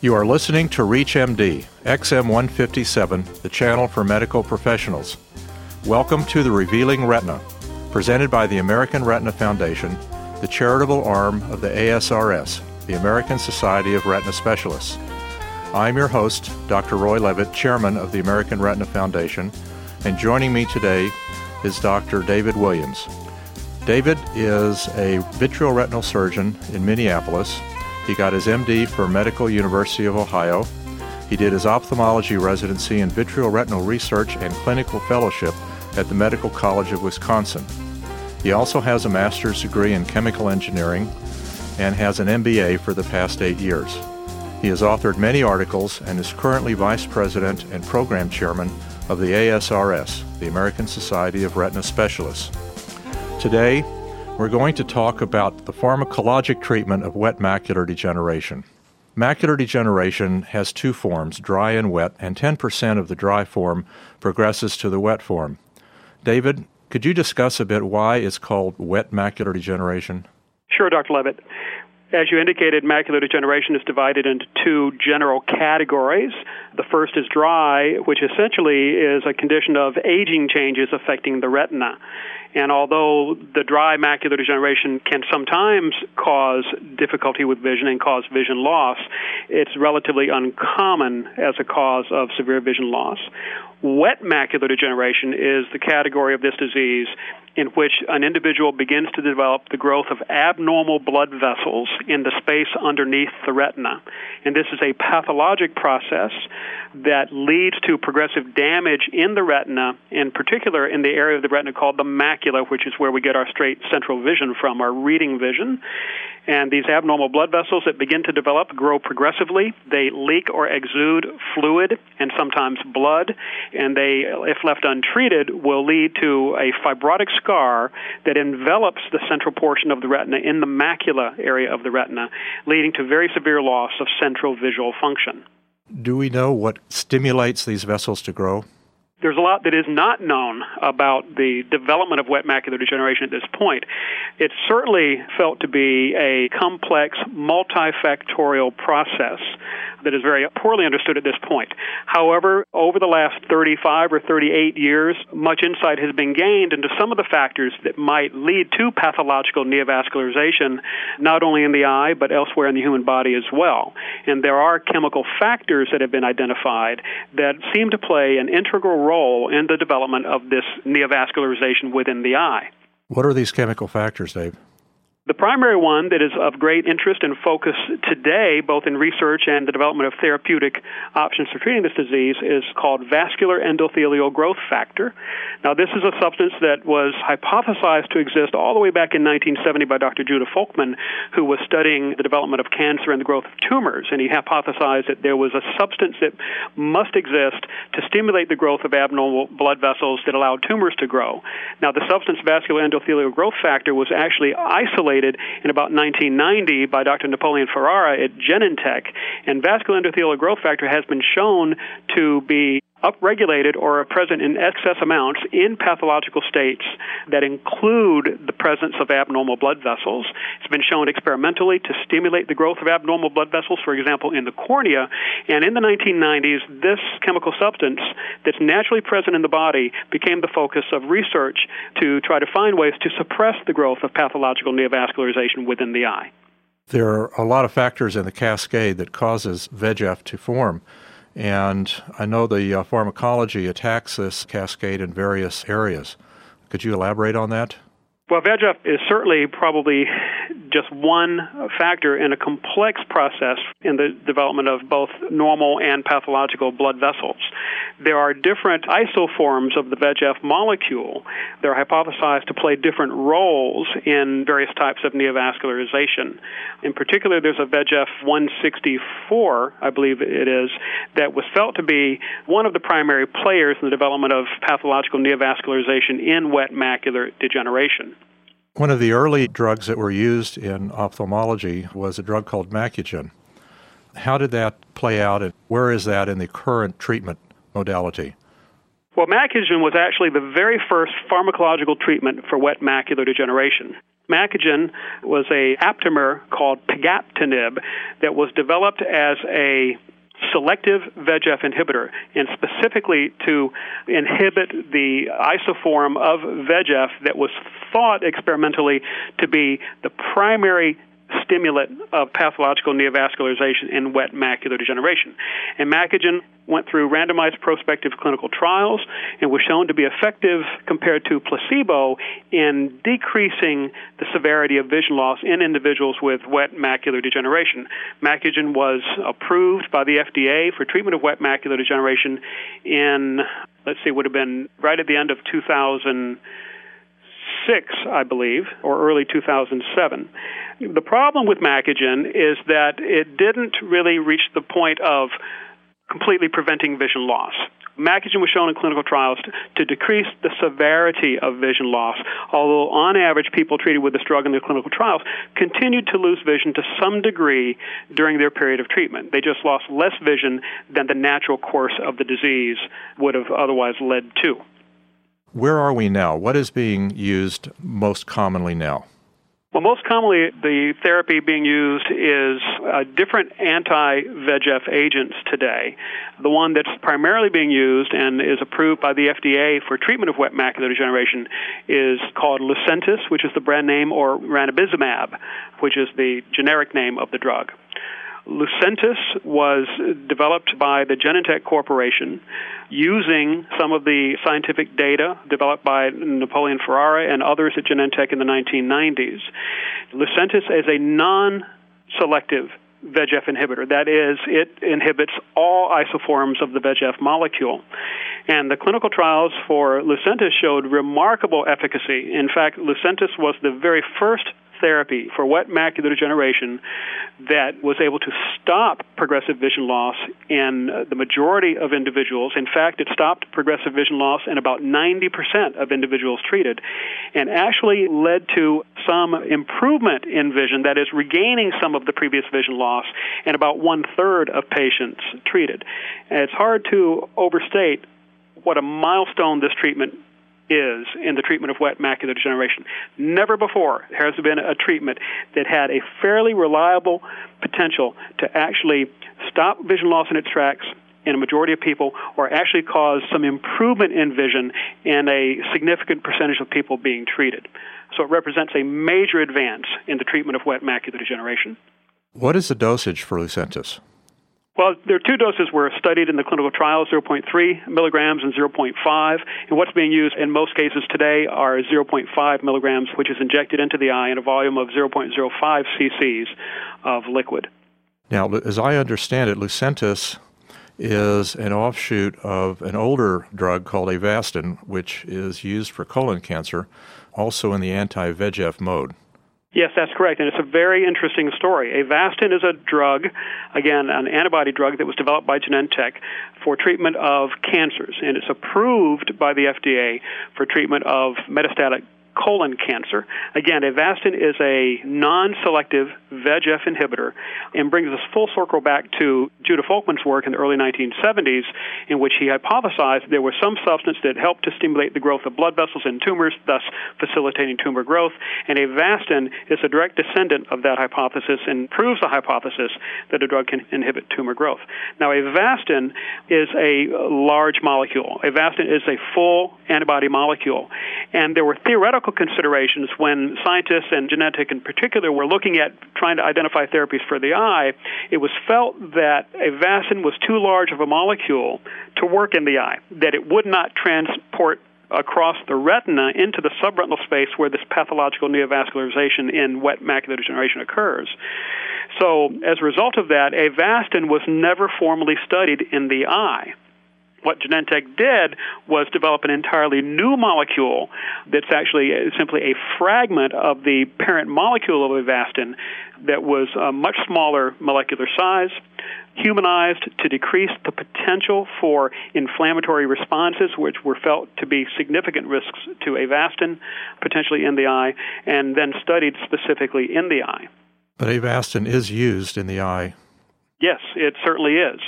You are listening to ReachMD, XM157, the channel for medical professionals. Welcome to the Revealing Retina, presented by the American Retina Foundation, the charitable arm of the ASRS, the American Society of Retina Specialists. I'm your host, Dr. Roy Levitt, chairman of the American Retina Foundation, and joining me today is Dr. David Williams. David is a vitreoretinal surgeon in Minneapolis he got his MD from Medical University of Ohio. He did his ophthalmology residency in vitreoretinal research and clinical fellowship at the Medical College of Wisconsin. He also has a master's degree in chemical engineering and has an MBA for the past eight years. He has authored many articles and is currently vice president and program chairman of the ASRS, the American Society of Retina Specialists. Today, we're going to talk about the pharmacologic treatment of wet macular degeneration. Macular degeneration has two forms, dry and wet, and 10% of the dry form progresses to the wet form. David, could you discuss a bit why it's called wet macular degeneration? Sure, Dr. Levitt. As you indicated, macular degeneration is divided into two general categories. The first is dry, which essentially is a condition of aging changes affecting the retina. And although the dry macular degeneration can sometimes cause difficulty with vision and cause vision loss, it's relatively uncommon as a cause of severe vision loss. Wet macular degeneration is the category of this disease in which an individual begins to develop the growth of abnormal blood vessels in the space underneath the retina. And this is a pathologic process that leads to progressive damage in the retina, in particular in the area of the retina called the macula, which is where we get our straight central vision from, our reading vision. And these abnormal blood vessels that begin to develop grow progressively. They leak or exude fluid and sometimes blood, and they, if left untreated, will lead to a fibrotic scar that envelops the central portion of the retina in the macula area of the retina, leading to very severe loss of central visual function. Do we know what stimulates these vessels to grow? There's a lot that is not known about the development of wet macular degeneration at this point. It's certainly felt to be a complex, multifactorial process that is very poorly understood at this point. However, over the last 35 or 38 years, much insight has been gained into some of the factors that might lead to pathological neovascularization, not only in the eye, but elsewhere in the human body as well. And there are chemical factors that have been identified that seem to play an integral role in the development of this neovascularization within the eye. What are these chemical factors, Dave? The primary one that is of great interest and focus today, both in research and the development of therapeutic options for treating this disease, is called vascular endothelial growth factor. Now, this is a substance that was hypothesized to exist all the way back in 1970 by Dr. Judah Folkman, who was studying the development of cancer and the growth of tumors. And he hypothesized that there was a substance that must exist to stimulate the growth of abnormal blood vessels that allowed tumors to grow. Now, the substance vascular endothelial growth factor was actually isolated in about 1990 by Dr. Napoleon Ferrara at Genentech. And vascular endothelial growth factor has been shown to be upregulated or are present in excess amounts in pathological states that include the presence of abnormal blood vessels. It's been shown experimentally to stimulate the growth of abnormal blood vessels, for example, in the cornea. And in the 1990s, this chemical substance that's naturally present in the body became the focus of research to try to find ways to suppress the growth of pathological neovascularization within the eye. There are a lot of factors in the cascade that causes VEGF to form. And I know the uh, pharmacology attacks this cascade in various areas. Could you elaborate on that? Well, VEGF is certainly probably just one factor in a complex process in the development of both normal and pathological blood vessels. There are different isoforms of the VEGF molecule. They're hypothesized to play different roles in various types of neovascularization. In particular, there's a VEGF 164, I believe it is, that was felt to be one of the primary players in the development of pathological neovascularization in wet macular degeneration. One of the early drugs that were used in ophthalmology was a drug called Macugen. How did that play out, and where is that in the current treatment modality? Well, Macugen was actually the very first pharmacological treatment for wet macular degeneration. Macugen was a aptamer called pegaptanib that was developed as a selective VEGF inhibitor, and specifically to inhibit the isoform of VEGF that was thought experimentally to be the primary stimulant of pathological neovascularization in wet macular degeneration. And Macugen went through randomized prospective clinical trials and was shown to be effective compared to placebo in decreasing the severity of vision loss in individuals with wet macular degeneration. Macugen was approved by the FDA for treatment of wet macular degeneration in, let's see, would have been right at the end of 2000- six, I believe, or early 2007. The problem with Macugen is that it didn't really reach the point of completely preventing vision loss. Macugen was shown in clinical trials to, to, decrease the severity of vision loss, although on average people treated with this drug in their clinical trials continued to lose vision to some degree during their period of treatment. They just lost less vision than the natural course of the disease would have otherwise led to. Where are we now? What is being used most commonly now? Well, most commonly, the therapy being used is uh, different anti VEGF agents today. The one that's primarily being used and is approved by the FDA for treatment of wet macular degeneration is called Lucentis, which is the brand name, or ranibizumab, which is the generic name of the drug. Lucentis was developed by the Genentech Corporation using some of the scientific data developed by Napoleon Ferrara and others at Genentech in the 1990s. Lucentis is a non selective VEGF inhibitor. That is, it inhibits all isoforms of the VEGF molecule. And the clinical trials for Lucentis showed remarkable efficacy. In fact, Lucentis was the very first therapy for wet macular degeneration that was able to stop progressive vision loss in uh, the majority of individuals. In fact, it stopped progressive vision loss in about 90% of individuals treated and actually led to some improvement in vision, that is, regaining some of the previous vision loss in about one third of patients treated. And it's hard to overstate what a milestone this treatment is in the treatment of wet macular degeneration. Never before has there been a treatment that had a fairly reliable potential to actually stop vision loss in its tracks in a majority of people or actually cause some improvement in vision in a significant percentage of people being treated. So it represents a major advance in the treatment of wet macular degeneration. What is the dosage for Lucentis? Well, there are two doses were studied in the clinical trials 0.3 milligrams and 0.5. And what's being used in most cases today are 0.5 milligrams, which is injected into the eye in a volume of 0.05 cc's of liquid. Now, as I understand it, Lucentis is an offshoot of an older drug called Avastin, which is used for colon cancer, also in the anti VEGF mode. Yes, that's correct. And it's a very interesting story. Avastin is a drug, again, an antibody drug that was developed by Genentech for treatment of cancers. And it's approved by the FDA for treatment of metastatic colon cancer. Again, Avastin is a non selective VEGF inhibitor and brings us full circle back to Judah Folkman's work in the early 1970s, in which he hypothesized there was some substance that helped to stimulate the growth of blood vessels in tumors, thus facilitating tumor growth. And Avastin is a direct descendant of that hypothesis and proves the hypothesis that a drug can inhibit tumor growth. Now, Avastin is a large molecule. Avastin is a full antibody molecule. And there were theoretical considerations when scientists and Genentech in particular were looking at trying to identify therapies for the eye. It was felt that Avastin was too large of a molecule to work in the eye, that it would not transport across the retina into the subretinal space where this pathological neovascularization in wet macular degeneration occurs. So, as a result of that, Avastin was never formally studied in the eye what Genentech did was develop an entirely new molecule that's actually simply a fragment of the parent molecule of Avastin that was a much smaller molecular size, humanized to decrease the potential for inflammatory responses, which were felt to be significant risks to Avastin, potentially in the eye, and then studied specifically in the eye. But Avastin is used in the eye. Yes, it certainly is.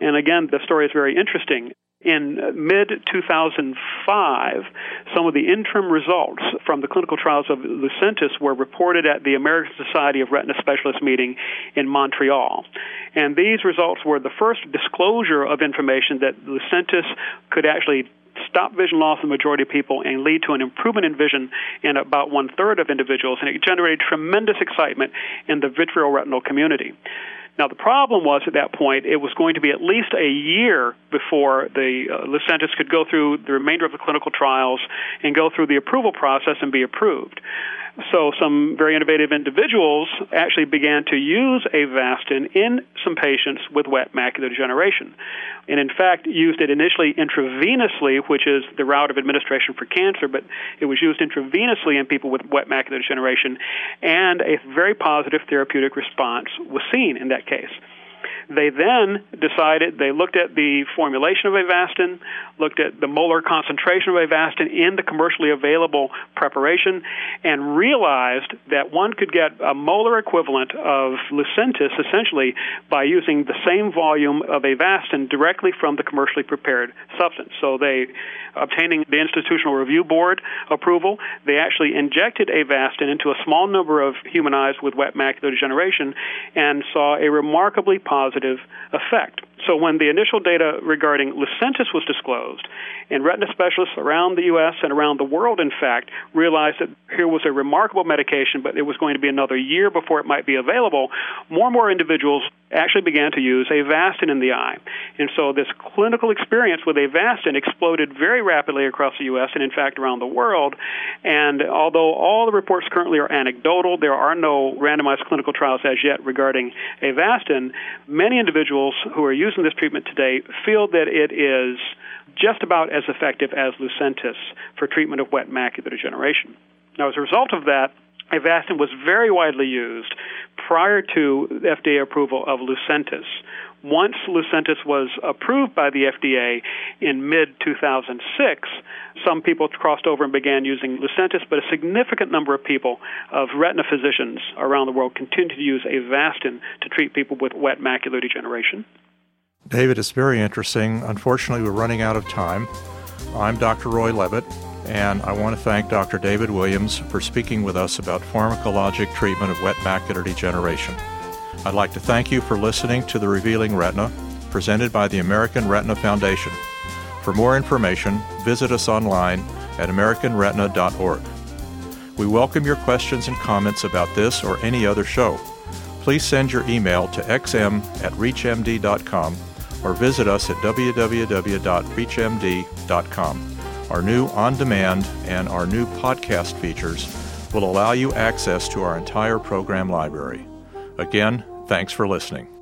And again, the story is very interesting. In mid 2005, some of the interim results from the clinical trials of Lucentis were reported at the American Society of Retina Specialists meeting in Montreal. And these results were the first disclosure of information that Lucentis could actually stop vision loss in the majority of people and lead to an improvement in vision in about one third of individuals. And it generated tremendous excitement in the vitreoretinal community. Now, the problem was at that point, it was going to be at least a year before the uh, Lucentis could go through the remainder of the clinical trials and go through the approval process and be approved. So some very innovative individuals actually began to use Avastin in some patients with wet macular degeneration. And in fact, used it initially intravenously, which is the route of administration for cancer, but it was used intravenously in people with wet macular degeneration, and a very positive therapeutic response was seen in that case. They then decided, they looked at the formulation of Avastin, looked at the molar concentration of Avastin in the commercially available preparation, and realized that one could get a molar equivalent of Lucentis essentially by using the same volume of Avastin directly from the commercially prepared substance. So they, obtaining the Institutional Review Board approval, they actually injected Avastin into a small number of human eyes with wet macular degeneration and saw a remarkably positive effect. So when the initial data regarding Lucentis was disclosed, and retina specialists around the U.S. and around the world, in fact, realized that here was a remarkable medication, but it was going to be another year before it might be available, more and more individuals actually began to use Avastin in the eye. And so this clinical experience with Avastin exploded very rapidly across the U.S. and, in fact, around the world. And although all the reports currently are anecdotal, there are no randomized clinical trials as yet regarding Avastin, many individuals who are using this treatment today feel that it is just about as effective as Lucentis for treatment of wet macular degeneration. Now, as a result of that, Avastin was very widely used prior to FDA approval of Lucentis. Once Lucentis was approved by the FDA in mid 2006, some people crossed over and began using Lucentis, but a significant number of people, of retina physicians around the world, continue to use Avastin to treat people with wet macular degeneration. David, it's very interesting. Unfortunately, we're running out of time. I'm Dr. Roy Levitt, and I want to thank Dr. David Williams for speaking with us about pharmacologic treatment of wet macular degeneration. I'd like to thank you for listening to The Revealing Retina, presented by the American Retina Foundation. For more information, visit us online at AmericanRetina.org. We welcome your questions and comments about this or any other show. Please send your email to xm at reachmd.com or visit us at www.reachmd.com. Our new on demand and our new podcast features will allow you access to our entire program library. Again, thanks for listening.